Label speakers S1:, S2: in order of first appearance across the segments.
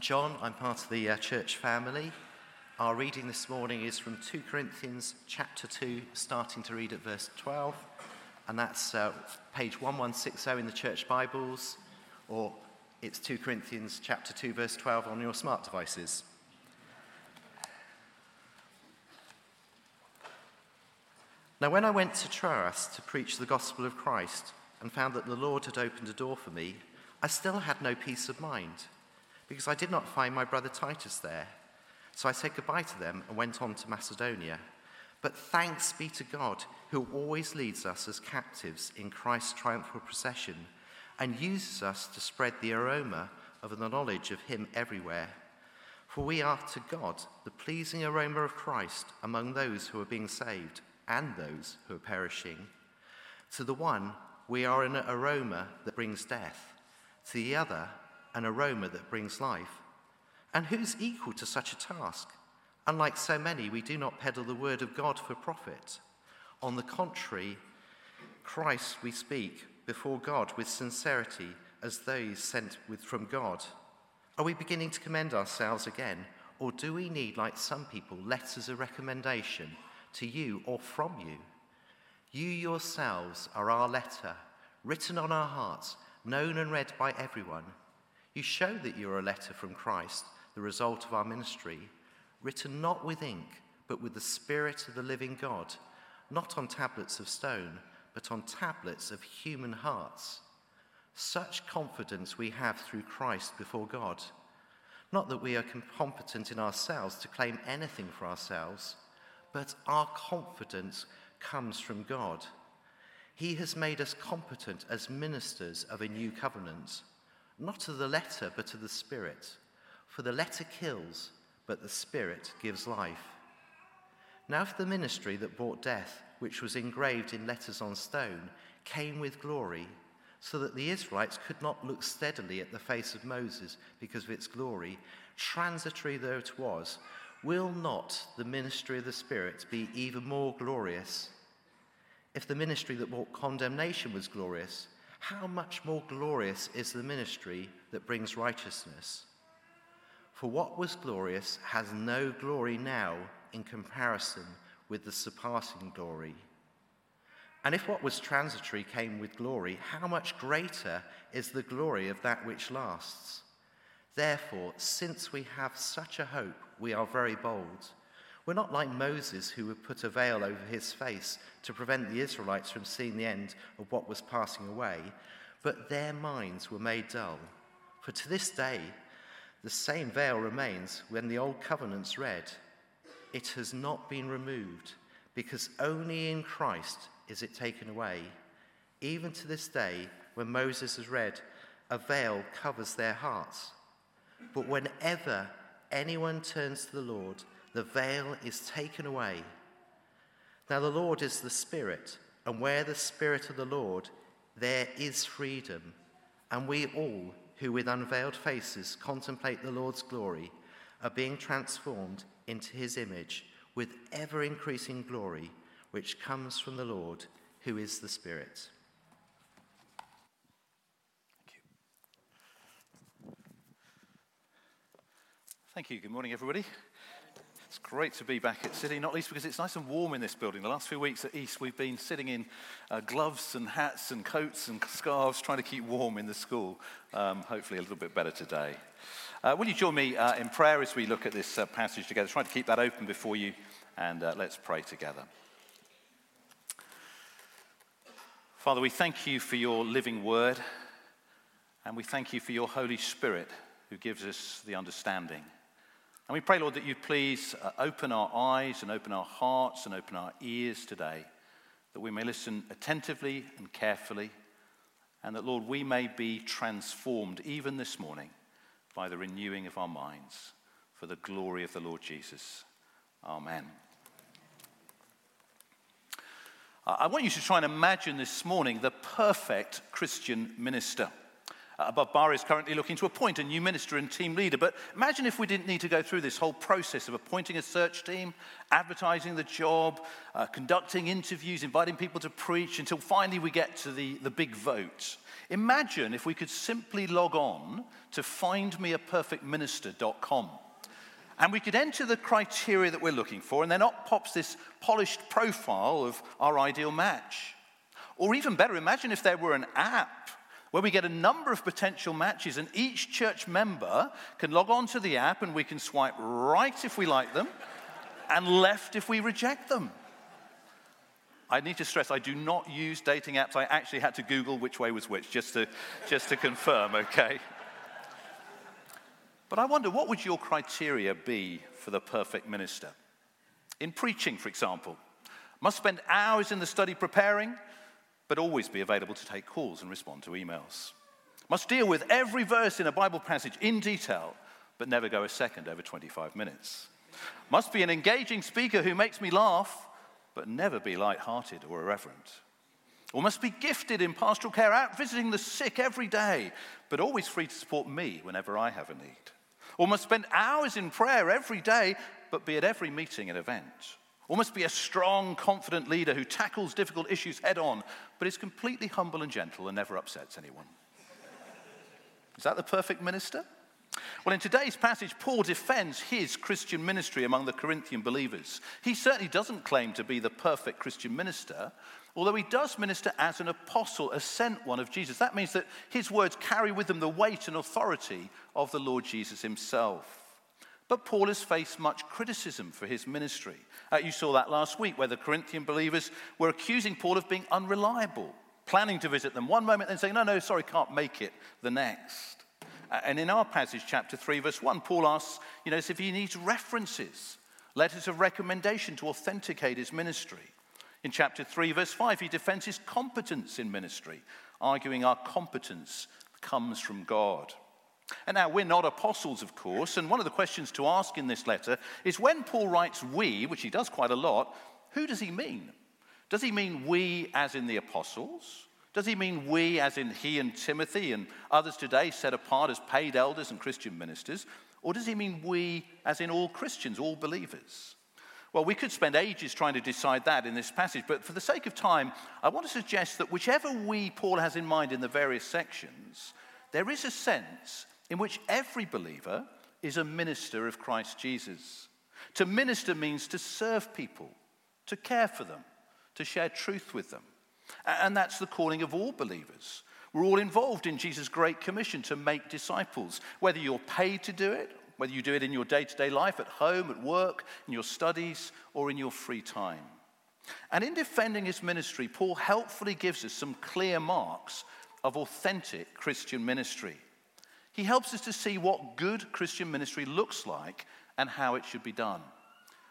S1: John. I'm part of the uh, church family. Our reading this morning is from 2 Corinthians chapter 2, starting to read at verse 12. And that's uh, page 1160 in the church Bibles, or it's 2 Corinthians chapter 2, verse 12 on your smart devices. Now, when I went to Troas to preach the gospel of Christ and found that the Lord had opened a door for me, I still had no peace of mind because I did not find my brother Titus there. So I said goodbye to them and went on to Macedonia. But thanks be to God, who always leads us as captives in Christ's triumphal procession and uses us to spread the aroma of the knowledge of Him everywhere. For we are to God the pleasing aroma of Christ among those who are being saved and those who are perishing. To the one, we are an aroma that brings death, to the other, an aroma that brings life. And who's equal to such a task? Unlike so many, we do not peddle the word of God for profit. On the contrary, Christ we speak before God with sincerity as those sent with, from God. Are we beginning to commend ourselves again? Or do we need, like some people, letters of recommendation to you or from you? You yourselves are our letter, written on our hearts, known and read by everyone. You show that you are a letter from Christ, the result of our ministry, written not with ink, but with the Spirit of the living God, not on tablets of stone, but on tablets of human hearts. Such confidence we have through Christ before God. Not that we are competent in ourselves to claim anything for ourselves, but our confidence comes from God. He has made us competent as ministers of a new covenant not of the letter, but of the Spirit. For the letter kills, but the Spirit gives life. Now, if the ministry that brought death, which was engraved in letters on stone, came with glory, so that the Israelites could not look steadily at the face of Moses because of its glory, transitory though it was, will not the ministry of the Spirit be even more glorious? If the ministry that brought condemnation was glorious, how much more glorious is the ministry that brings righteousness? For what was glorious has no glory now in comparison with the surpassing glory. And if what was transitory came with glory, how much greater is the glory of that which lasts? Therefore, since we have such a hope, we are very bold. We're not like Moses, who would put a veil over his face to prevent the Israelites from seeing the end of what was passing away, but their minds were made dull. For to this day, the same veil remains when the old covenant's read. It has not been removed, because only in Christ is it taken away. Even to this day, when Moses has read, a veil covers their hearts. But whenever anyone turns to the Lord, the veil is taken away. Now, the Lord is the Spirit, and where the Spirit of the Lord, there is freedom. And we all, who with unveiled faces contemplate the Lord's glory, are being transformed into his image with ever increasing glory, which comes from the Lord, who is the Spirit.
S2: Thank you. Thank you. Good morning, everybody. Great to be back at City, not least because it's nice and warm in this building. The last few weeks at East, we've been sitting in uh, gloves and hats and coats and scarves trying to keep warm in the school. Um, hopefully, a little bit better today. Uh, will you join me uh, in prayer as we look at this uh, passage together? Try to keep that open before you, and uh, let's pray together. Father, we thank you for your living word, and we thank you for your Holy Spirit who gives us the understanding. And we pray, Lord, that you please uh, open our eyes and open our hearts and open our ears today, that we may listen attentively and carefully, and that, Lord, we may be transformed even this morning by the renewing of our minds for the glory of the Lord Jesus. Amen. I want you to try and imagine this morning the perfect Christian minister. Above Bar is currently looking to appoint a new minister and team leader. But imagine if we didn't need to go through this whole process of appointing a search team, advertising the job, uh, conducting interviews, inviting people to preach until finally we get to the, the big vote. Imagine if we could simply log on to findmeaperfectminister.com. And we could enter the criteria that we're looking for, and then up pops this polished profile of our ideal match. Or even better, imagine if there were an app where we get a number of potential matches, and each church member can log on to the app and we can swipe right if we like them and left if we reject them. I need to stress I do not use dating apps. I actually had to Google which way was which just to, just to confirm, okay? But I wonder what would your criteria be for the perfect minister? In preaching, for example, must spend hours in the study preparing, but always be available to take calls and respond to emails. Must deal with every verse in a Bible passage in detail, but never go a second over 25 minutes. Must be an engaging speaker who makes me laugh, but never be light-hearted or irreverent. Or must be gifted in pastoral care, out visiting the sick every day, but always free to support me whenever I have a need. Or must spend hours in prayer every day, but be at every meeting and event. Or must be a strong, confident leader who tackles difficult issues head on, but is completely humble and gentle and never upsets anyone. Is that the perfect minister? Well, in today's passage, Paul defends his Christian ministry among the Corinthian believers. He certainly doesn't claim to be the perfect Christian minister, although he does minister as an apostle, a sent one of Jesus. That means that his words carry with them the weight and authority of the Lord Jesus himself. But Paul has faced much criticism for his ministry. Uh, you saw that last week, where the Corinthian believers were accusing Paul of being unreliable, planning to visit them one moment, then saying, No, no, sorry, can't make it the next. Uh, and in our passage, chapter 3, verse 1, Paul asks, you know, if he needs references, letters of recommendation to authenticate his ministry. In chapter 3, verse 5, he defends his competence in ministry, arguing our competence comes from God. And now, we're not apostles, of course, and one of the questions to ask in this letter is when Paul writes we, which he does quite a lot, who does he mean? Does he mean we as in the apostles? Does he mean we as in he and Timothy and others today set apart as paid elders and Christian ministers? Or does he mean we as in all Christians, all believers? Well, we could spend ages trying to decide that in this passage, but for the sake of time, I want to suggest that whichever we Paul has in mind in the various sections, there is a sense in which every believer is a minister of Christ Jesus. To minister means to serve people, to care for them, to share truth with them. And that's the calling of all believers. We're all involved in Jesus' great commission to make disciples, whether you're paid to do it, whether you do it in your day to day life, at home, at work, in your studies, or in your free time. And in defending his ministry, Paul helpfully gives us some clear marks of authentic Christian ministry. He helps us to see what good Christian ministry looks like and how it should be done.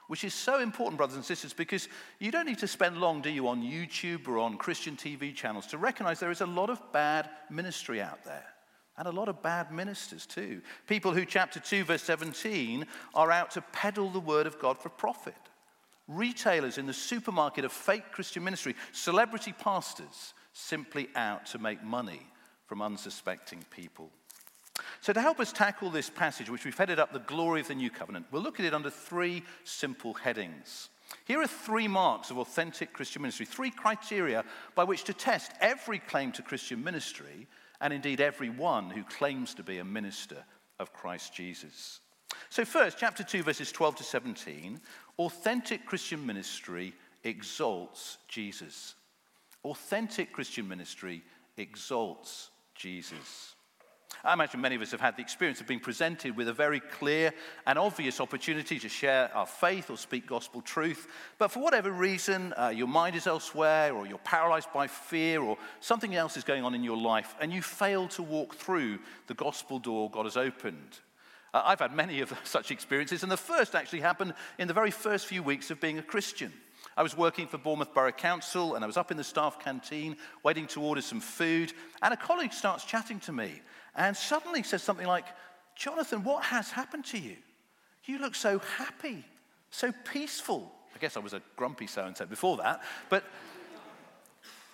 S2: Which is so important, brothers and sisters, because you don't need to spend long, do you, on YouTube or on Christian TV channels to recognize there is a lot of bad ministry out there and a lot of bad ministers too. People who, chapter 2, verse 17, are out to peddle the word of God for profit. Retailers in the supermarket of fake Christian ministry, celebrity pastors simply out to make money from unsuspecting people. So, to help us tackle this passage, which we've headed up the glory of the new covenant, we'll look at it under three simple headings. Here are three marks of authentic Christian ministry, three criteria by which to test every claim to Christian ministry, and indeed every one who claims to be a minister of Christ Jesus. So, first, chapter 2, verses 12 to 17 authentic Christian ministry exalts Jesus. Authentic Christian ministry exalts Jesus. I imagine many of us have had the experience of being presented with a very clear and obvious opportunity to share our faith or speak gospel truth. But for whatever reason, uh, your mind is elsewhere, or you're paralyzed by fear, or something else is going on in your life, and you fail to walk through the gospel door God has opened. Uh, I've had many of such experiences, and the first actually happened in the very first few weeks of being a Christian. I was working for Bournemouth Borough Council and I was up in the staff canteen waiting to order some food. And a colleague starts chatting to me and suddenly says something like, Jonathan, what has happened to you? You look so happy, so peaceful. I guess I was a grumpy so and so before that, but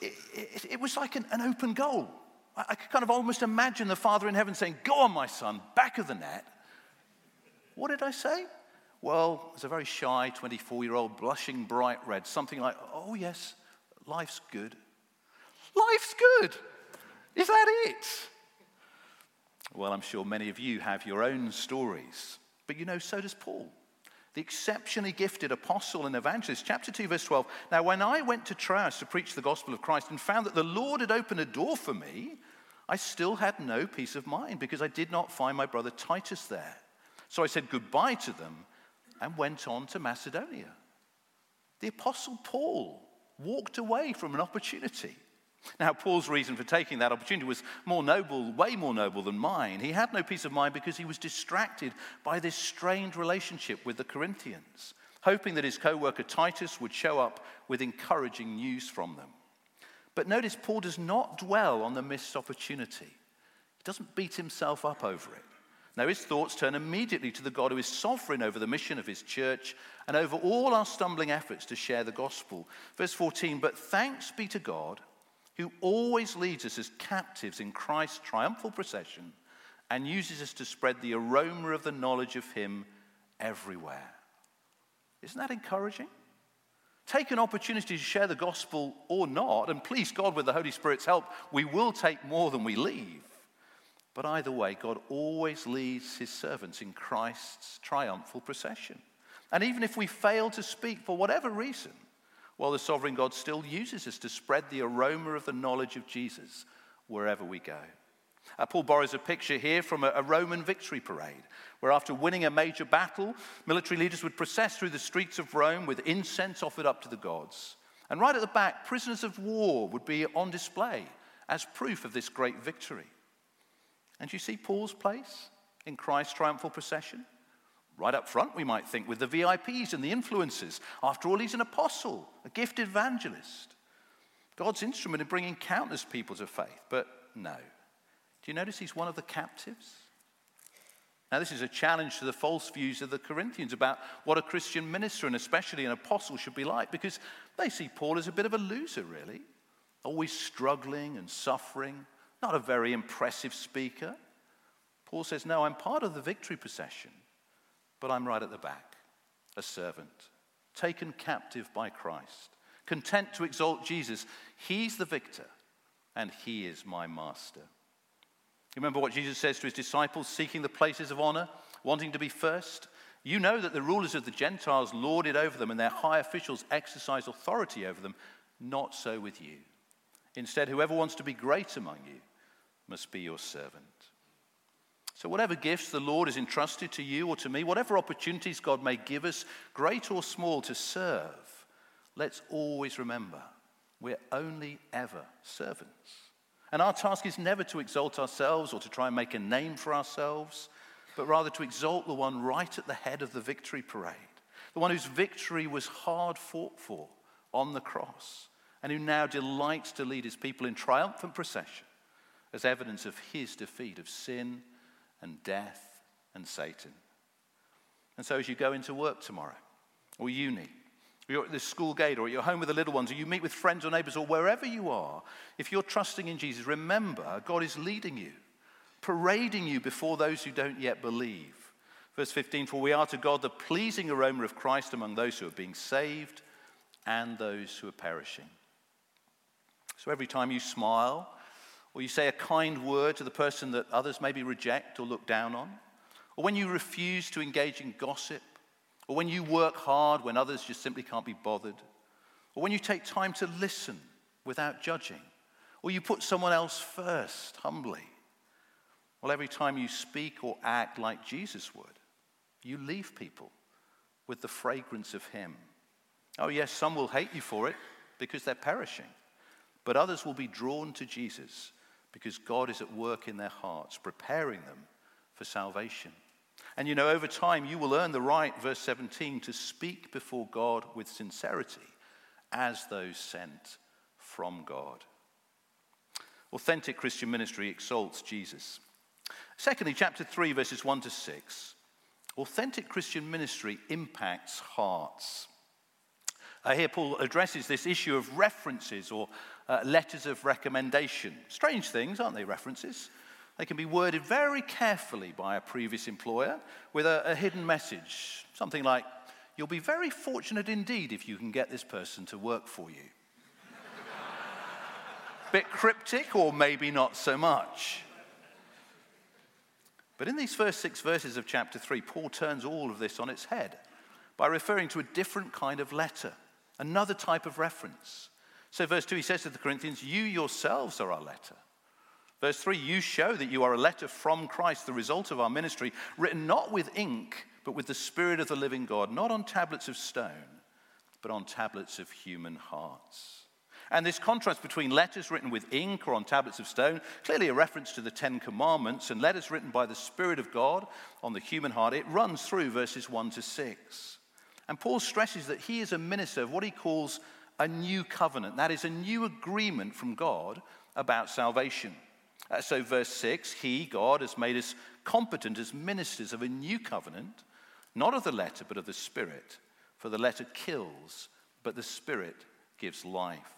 S2: it, it, it was like an, an open goal. I, I could kind of almost imagine the Father in heaven saying, Go on, my son, back of the net. What did I say? Well, as a very shy 24 year old, blushing bright red, something like, Oh, yes, life's good. Life's good. Is that it? Well, I'm sure many of you have your own stories, but you know, so does Paul the exceptionally gifted apostle and evangelist. Chapter 2, verse 12. Now, when I went to Troas to preach the gospel of Christ and found that the Lord had opened a door for me, I still had no peace of mind because I did not find my brother Titus there. So I said goodbye to them and went on to Macedonia. The Apostle Paul walked away from an opportunity. Now, Paul's reason for taking that opportunity was more noble, way more noble than mine. He had no peace of mind because he was distracted by this strained relationship with the Corinthians, hoping that his co worker Titus would show up with encouraging news from them. But notice, Paul does not dwell on the missed opportunity, he doesn't beat himself up over it. Now, his thoughts turn immediately to the God who is sovereign over the mission of his church and over all our stumbling efforts to share the gospel. Verse 14, but thanks be to God who always leads us as captives in Christ's triumphal procession and uses us to spread the aroma of the knowledge of him everywhere. Isn't that encouraging? Take an opportunity to share the gospel or not, and please God, with the Holy Spirit's help, we will take more than we leave. But either way, God always leads his servants in Christ's triumphal procession. And even if we fail to speak for whatever reason, well, the sovereign God still uses us to spread the aroma of the knowledge of Jesus wherever we go. Uh, Paul borrows a picture here from a, a, Roman victory parade, where after winning a major battle, military leaders would process through the streets of Rome with incense offered up to the gods. And right at the back, prisoners of war would be on display as proof of this great victory. And you see Paul's place in Christ's triumphal procession? Right up front, we might think, with the VIPs and the influencers. After all, he's an apostle, a gifted evangelist. God's instrument in bringing countless people to faith. But no. Do you notice he's one of the captives? Now, this is a challenge to the false views of the Corinthians about what a Christian minister and especially an apostle should be like, because they see Paul as a bit of a loser, really. Always struggling and suffering, not a very impressive speaker. Paul says, No, I'm part of the victory procession, but I'm right at the back, a servant, taken captive by Christ, content to exalt Jesus. He's the victor, and he is my master. You remember what Jesus says to his disciples, seeking the places of honor, wanting to be first? You know that the rulers of the Gentiles lord it over them, and their high officials exercise authority over them. Not so with you. Instead, whoever wants to be great among you must be your servant. So, whatever gifts the Lord has entrusted to you or to me, whatever opportunities God may give us, great or small, to serve, let's always remember we're only ever servants. And our task is never to exalt ourselves or to try and make a name for ourselves, but rather to exalt the one right at the head of the victory parade, the one whose victory was hard fought for on the cross, and who now delights to lead his people in triumphant procession as evidence of his defeat of sin and death and Satan. And so, as you go into work tomorrow, or uni, or you're at the school gate, or you're home with the little ones, or you meet with friends or neighbors, or wherever you are, if you're trusting in Jesus, remember God is leading you, parading you before those who don't yet believe. Verse 15 For we are to God the pleasing aroma of Christ among those who are being saved and those who are perishing. So every time you smile, or you say a kind word to the person that others maybe reject or look down on, or when you refuse to engage in gossip, or when you work hard when others just simply can't be bothered, or when you take time to listen without judging, or you put someone else first humbly. Well, every time you speak or act like Jesus would, you leave people with the fragrance of Him. Oh, yes, some will hate you for it because they're perishing, but others will be drawn to Jesus because God is at work in their hearts, preparing them for salvation. And you know, over time, you will earn the right, verse 17, to speak before God with sincerity as those sent from God. Authentic Christian ministry exalts Jesus. Secondly, chapter 3, verses 1 to 6. Authentic Christian ministry impacts hearts. Uh, here, Paul addresses this issue of references or uh, letters of recommendation. Strange things, aren't they, references? They can be worded very carefully by a previous employer with a, a hidden message. Something like, You'll be very fortunate indeed if you can get this person to work for you. Bit cryptic, or maybe not so much. But in these first six verses of chapter 3, Paul turns all of this on its head by referring to a different kind of letter, another type of reference. So, verse 2, he says to the Corinthians, You yourselves are our letter. Verse 3, you show that you are a letter from Christ, the result of our ministry, written not with ink, but with the Spirit of the living God, not on tablets of stone, but on tablets of human hearts. And this contrast between letters written with ink or on tablets of stone, clearly a reference to the Ten Commandments, and letters written by the Spirit of God on the human heart, it runs through verses 1 to 6. And Paul stresses that he is a minister of what he calls a new covenant. That is, a new agreement from God about salvation. Uh, so, verse 6 He, God, has made us competent as ministers of a new covenant, not of the letter, but of the Spirit. For the letter kills, but the Spirit gives life.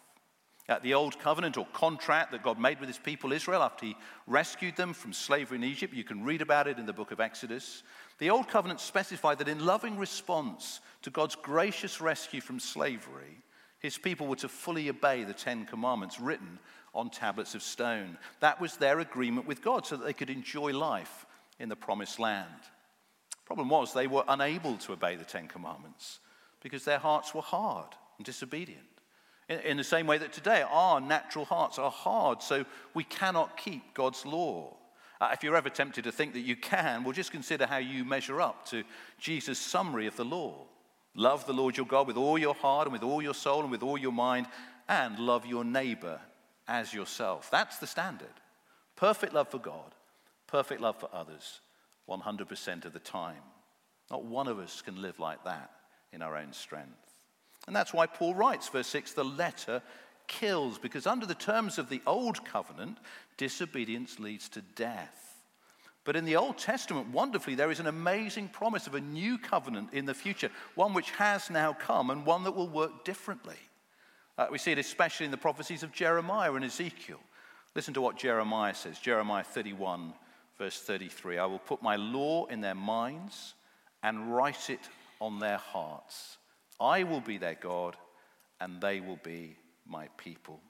S2: At the old covenant or contract that God made with his people Israel after he rescued them from slavery in Egypt, you can read about it in the book of Exodus. The old covenant specified that in loving response to God's gracious rescue from slavery, his people were to fully obey the Ten Commandments written on tablets of stone. That was their agreement with God so that they could enjoy life in the promised land. Problem was, they were unable to obey the Ten Commandments because their hearts were hard and disobedient. In, in the same way that today our natural hearts are hard, so we cannot keep God's law. Uh, if you're ever tempted to think that you can, well, just consider how you measure up to Jesus' summary of the law. Love the Lord your God with all your heart and with all your soul and with all your mind, and love your neighbor as yourself. That's the standard. Perfect love for God, perfect love for others, 100% of the time. Not one of us can live like that in our own strength. And that's why Paul writes, verse 6 the letter kills, because under the terms of the old covenant, disobedience leads to death. But in the Old Testament, wonderfully, there is an amazing promise of a new covenant in the future, one which has now come and one that will work differently. Uh, we see it especially in the prophecies of Jeremiah and Ezekiel. Listen to what Jeremiah says Jeremiah 31, verse 33 I will put my law in their minds and write it on their hearts. I will be their God, and they will be my people.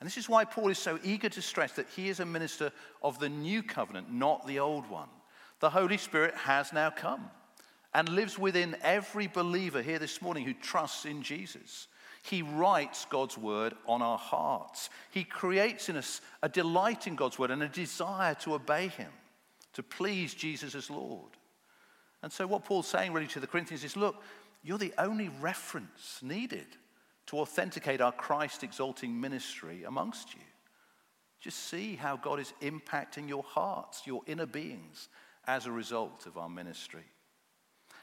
S2: And this is why Paul is so eager to stress that he is a minister of the new covenant, not the old one. The Holy Spirit has now come and lives within every believer here this morning who trusts in Jesus. He writes God's word on our hearts. He creates in us a delight in God's word and a desire to obey him, to please Jesus as Lord. And so, what Paul's saying really to the Corinthians is look, you're the only reference needed to authenticate our Christ exalting ministry amongst you. Just see how God is impacting your hearts, your inner beings, as a result of our ministry.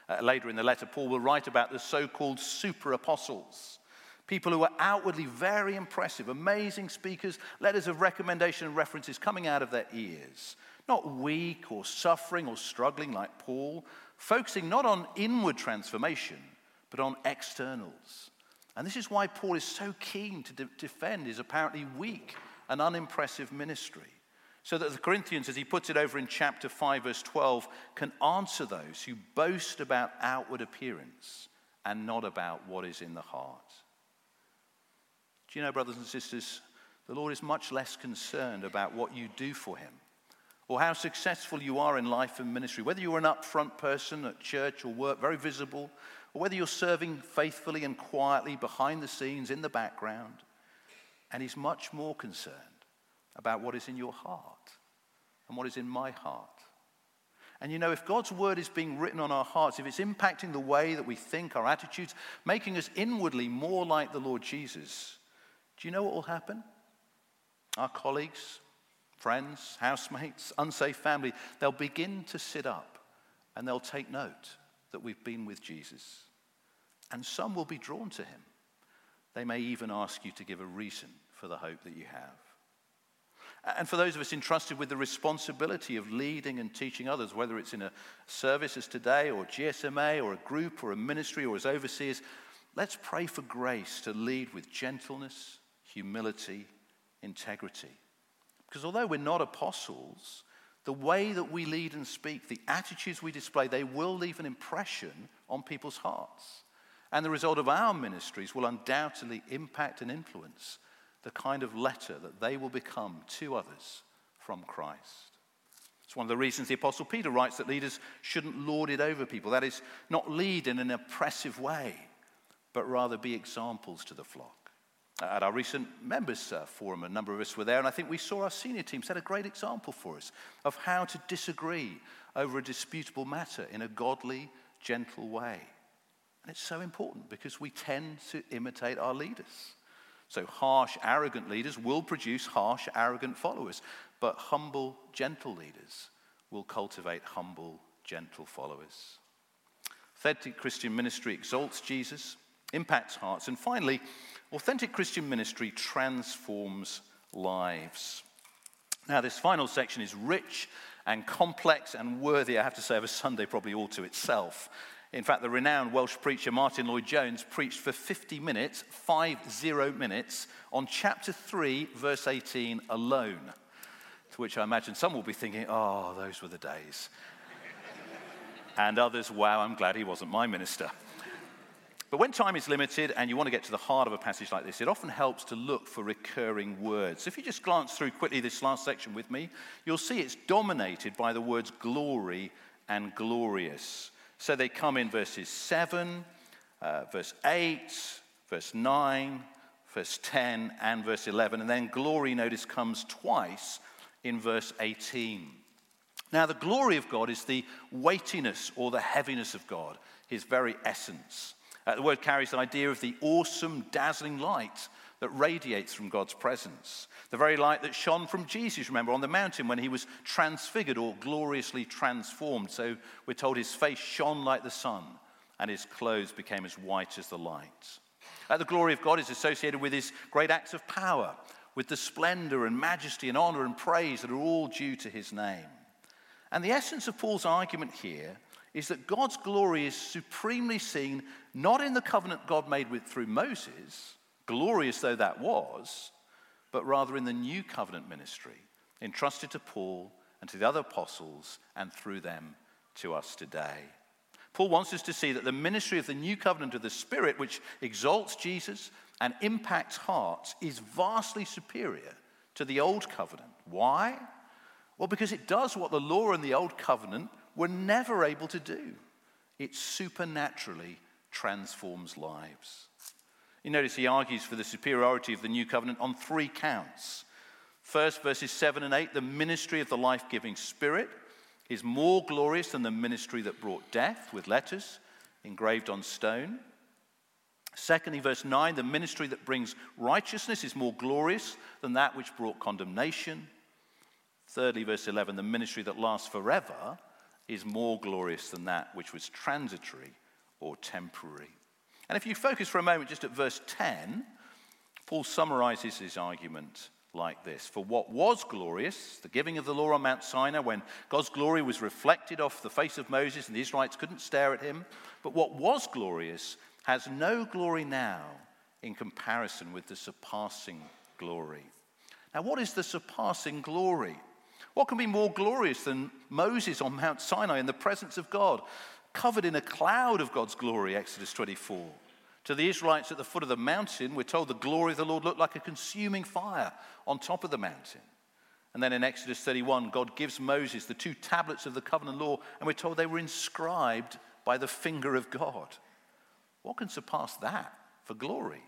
S2: Uh, later in the letter, Paul will write about the so called super apostles. People who are outwardly very impressive, amazing speakers, letters of recommendation and references coming out of their ears. Not weak or suffering or struggling like Paul, focusing not on inward transformation, but on externals. And this is why Paul is so keen to de- defend his apparently weak and unimpressive ministry. So that the Corinthians, as he puts it over in chapter 5, verse 12, can answer those who boast about outward appearance and not about what is in the heart. Do you know, brothers and sisters, the Lord is much less concerned about what you do for Him or how successful you are in life and ministry, whether you're an upfront person at church or work, very visible, or whether you're serving faithfully and quietly behind the scenes in the background. And He's much more concerned about what is in your heart and what is in my heart. And you know, if God's word is being written on our hearts, if it's impacting the way that we think, our attitudes, making us inwardly more like the Lord Jesus, do you know what will happen? Our colleagues, friends, housemates, unsafe family, they'll begin to sit up and they'll take note that we've been with Jesus. And some will be drawn to him. They may even ask you to give a reason for the hope that you have. And for those of us entrusted with the responsibility of leading and teaching others, whether it's in a service as today, or GSMA, or a group, or a ministry, or as overseers, let's pray for grace to lead with gentleness, humility, integrity. Because although we're not apostles, the way that we lead and speak, the attitudes we display, they will leave an impression on people's hearts. And the result of our ministries will undoubtedly impact and influence the kind of letter that they will become to others from Christ. It's one of the reasons the Apostle Peter writes that leaders shouldn't lord it over people. That is, not lead in an oppressive way, but rather be examples to the flock. At our recent members uh, forum, a number of us were there, and I think we saw our senior team set a great example for us of how to disagree over a disputable matter in a godly, gentle way. And it's so important because we tend to imitate our leaders. So, harsh, arrogant leaders will produce harsh, arrogant followers, but humble, gentle leaders will cultivate humble, gentle followers. Authentic Christian ministry exalts Jesus, impacts hearts, and finally, authentic Christian ministry transforms lives. Now, this final section is rich and complex and worthy, I have to say, of a Sunday probably all to itself. In fact, the renowned Welsh preacher Martyn Lloyd-Jones preached for 50 minutes, five zero minutes, on chapter 3, verse 18 alone. To which I imagine some will be thinking, oh, those were the days. and others, wow, I'm glad he wasn't my minister. But when time is limited and you want to get to the heart of a passage like this, it often helps to look for recurring words. If you just glance through quickly this last section with me, you'll see it's dominated by the words glory and glorious. So they come in verses 7, uh, verse 8, verse 9, verse 10, and verse 11. And then glory, notice, comes twice in verse 18. Now, the glory of God is the weightiness or the heaviness of God, his very essence. Uh, the word carries the idea of the awesome, dazzling light that radiates from God's presence. The very light that shone from Jesus, remember, on the mountain when he was transfigured or gloriously transformed. So we're told his face shone like the sun and his clothes became as white as the light. Uh, the glory of God is associated with his great acts of power, with the splendor and majesty and honor and praise that are all due to his name. And the essence of Paul's argument here is that God's glory is supremely seen not in the covenant God made with, through Moses, glorious though that was, but rather in the new covenant ministry entrusted to Paul and to the other apostles and through them to us today. Paul wants us to see that the ministry of the new covenant of the Spirit, which exalts Jesus and impacts hearts, is vastly superior to the old covenant. Why? Well, because it does what the law and the old covenant were never able to do it supernaturally transforms lives. You notice he argues for the superiority of the new covenant on three counts. First, verses 7 and 8 the ministry of the life giving spirit is more glorious than the ministry that brought death with letters engraved on stone. Secondly, verse 9 the ministry that brings righteousness is more glorious than that which brought condemnation. Thirdly, verse 11 the ministry that lasts forever is more glorious than that which was transitory or temporary. And if you focus for a moment just at verse 10, Paul summarizes his argument like this For what was glorious, the giving of the law on Mount Sinai, when God's glory was reflected off the face of Moses and the Israelites couldn't stare at him, but what was glorious has no glory now in comparison with the surpassing glory. Now, what is the surpassing glory? What can be more glorious than Moses on Mount Sinai in the presence of God? Covered in a cloud of God's glory, Exodus 24. To the Israelites at the foot of the mountain, we're told the glory of the Lord looked like a consuming fire on top of the mountain. And then in Exodus 31, God gives Moses the two tablets of the covenant law, and we're told they were inscribed by the finger of God. What can surpass that for glory?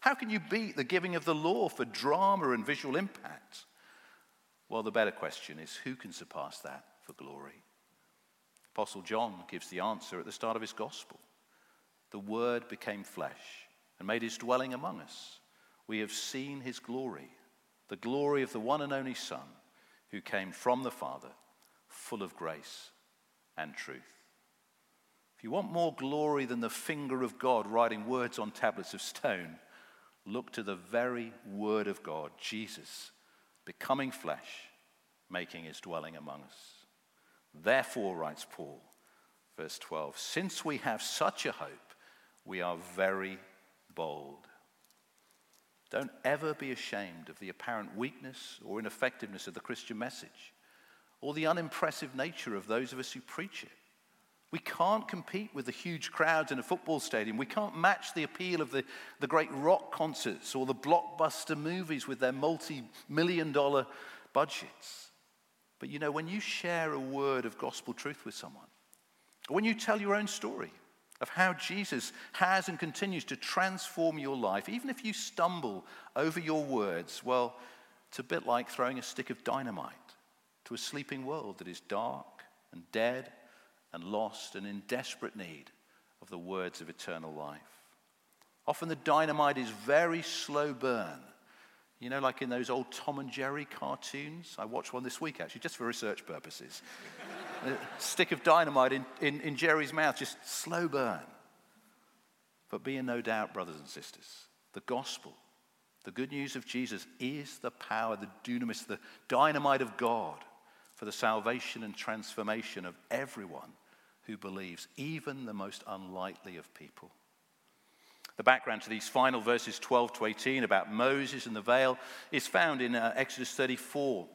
S2: How can you beat the giving of the law for drama and visual impact? Well, the better question is who can surpass that for glory? Apostle John gives the answer at the start of his gospel. The Word became flesh and made his dwelling among us. We have seen his glory, the glory of the one and only Son who came from the Father, full of grace and truth. If you want more glory than the finger of God writing words on tablets of stone, look to the very Word of God, Jesus, becoming flesh, making his dwelling among us. Therefore, writes Paul, verse 12, since we have such a hope, we are very bold. Don't ever be ashamed of the apparent weakness or ineffectiveness of the Christian message or the unimpressive nature of those of us who preach it. We can't compete with the huge crowds in a football stadium. We can't match the appeal of the, the great rock concerts or the blockbuster movies with their multi million dollar budgets. But you know, when you share a word of gospel truth with someone, or when you tell your own story of how Jesus has and continues to transform your life, even if you stumble over your words, well, it's a bit like throwing a stick of dynamite to a sleeping world that is dark and dead and lost and in desperate need of the words of eternal life. Often the dynamite is very slow burn. You know, like in those old Tom and Jerry cartoons. I watched one this week, actually, just for research purposes. a stick of dynamite in, in, in Jerry's mouth, just slow burn. But be in no doubt, brothers and sisters, the gospel, the good news of Jesus, is the power, the dunamis, the dynamite of God for the salvation and transformation of everyone who believes, even the most unlikely of people. The background to these final verses 12 to 18 about Moses and the veil is found in uh, Exodus 34.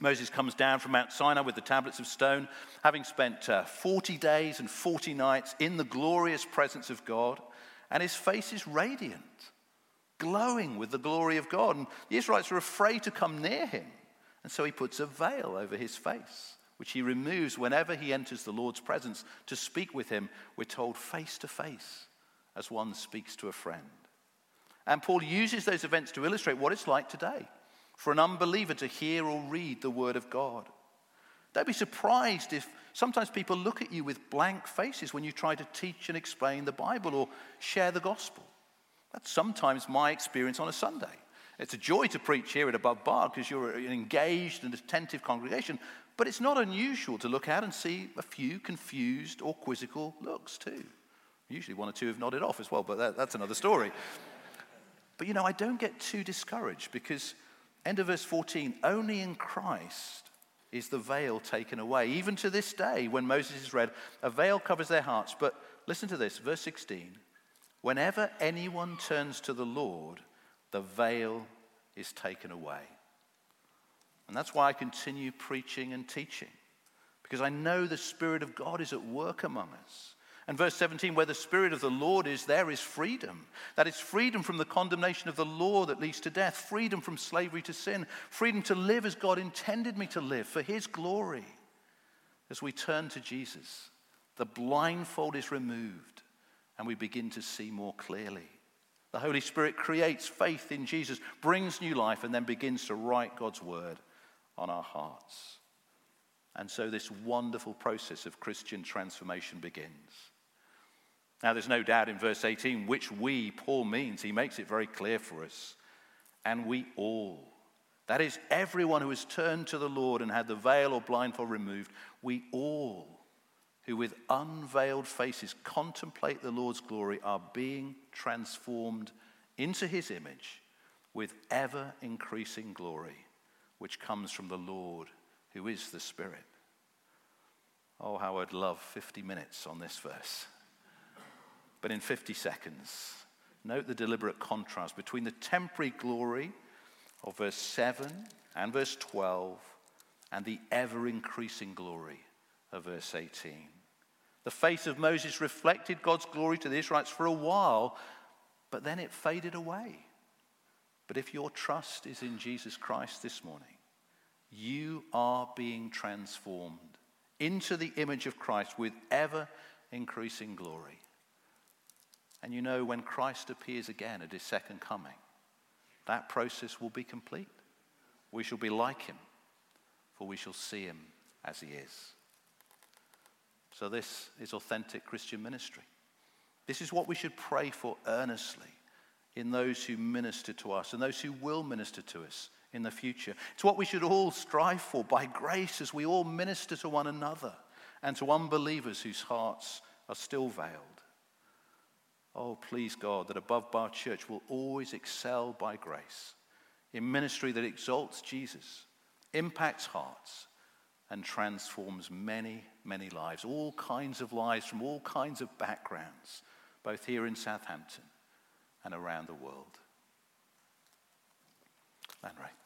S2: Moses comes down from Mount Sinai with the tablets of stone, having spent uh, 40 days and 40 nights in the glorious presence of God, and his face is radiant, glowing with the glory of God. And the Israelites are afraid to come near him. And so he puts a veil over his face, which he removes whenever he enters the Lord's presence to speak with him, we're told face to face, as one speaks to a friend. And Paul uses those events to illustrate what it's like today for an unbeliever to hear or read the Word of God. Don't be surprised if sometimes people look at you with blank faces when you try to teach and explain the Bible or share the gospel. That's sometimes my experience on a Sunday. It's a joy to preach here at Above Bar because you're an engaged and attentive congregation, but it's not unusual to look out and see a few confused or quizzical looks too. Usually one or two have nodded off as well, but that, that's another story. but you know, I don't get too discouraged because, end of verse 14, only in Christ is the veil taken away. Even to this day, when Moses is read, a veil covers their hearts. But listen to this, verse 16. Whenever anyone turns to the Lord, the veil is taken away. And that's why I continue preaching and teaching, because I know the Spirit of God is at work among us. And verse 17, where the Spirit of the Lord is, there is freedom. That is freedom from the condemnation of the law that leads to death, freedom from slavery to sin, freedom to live as God intended me to live for His glory. As we turn to Jesus, the blindfold is removed and we begin to see more clearly. The Holy Spirit creates faith in Jesus, brings new life, and then begins to write God's word on our hearts. And so this wonderful process of Christian transformation begins. Now, there's no doubt in verse 18 which we, Paul, means. He makes it very clear for us. And we all, that is, everyone who has turned to the Lord and had the veil or blindfold removed, we all who with unveiled faces contemplate the Lord's glory are being transformed into his image with ever increasing glory, which comes from the Lord who is the Spirit. Oh, how I'd love 50 minutes on this verse. But in 50 seconds, note the deliberate contrast between the temporary glory of verse 7 and verse 12 and the ever increasing glory of verse 18. The face of Moses reflected God's glory to the Israelites for a while, but then it faded away. But if your trust is in Jesus Christ this morning, you are being transformed into the image of Christ with ever increasing glory. And you know, when Christ appears again at his second coming, that process will be complete. We shall be like him, for we shall see him as he is. So, this is authentic Christian ministry. This is what we should pray for earnestly in those who minister to us and those who will minister to us in the future. It's what we should all strive for by grace as we all minister to one another and to unbelievers whose hearts are still veiled. Oh, please, God, that above bar church will always excel by grace in ministry that exalts Jesus, impacts hearts, and transforms many, many lives, all kinds of lives from all kinds of backgrounds, both here in Southampton and around the world. And Ray.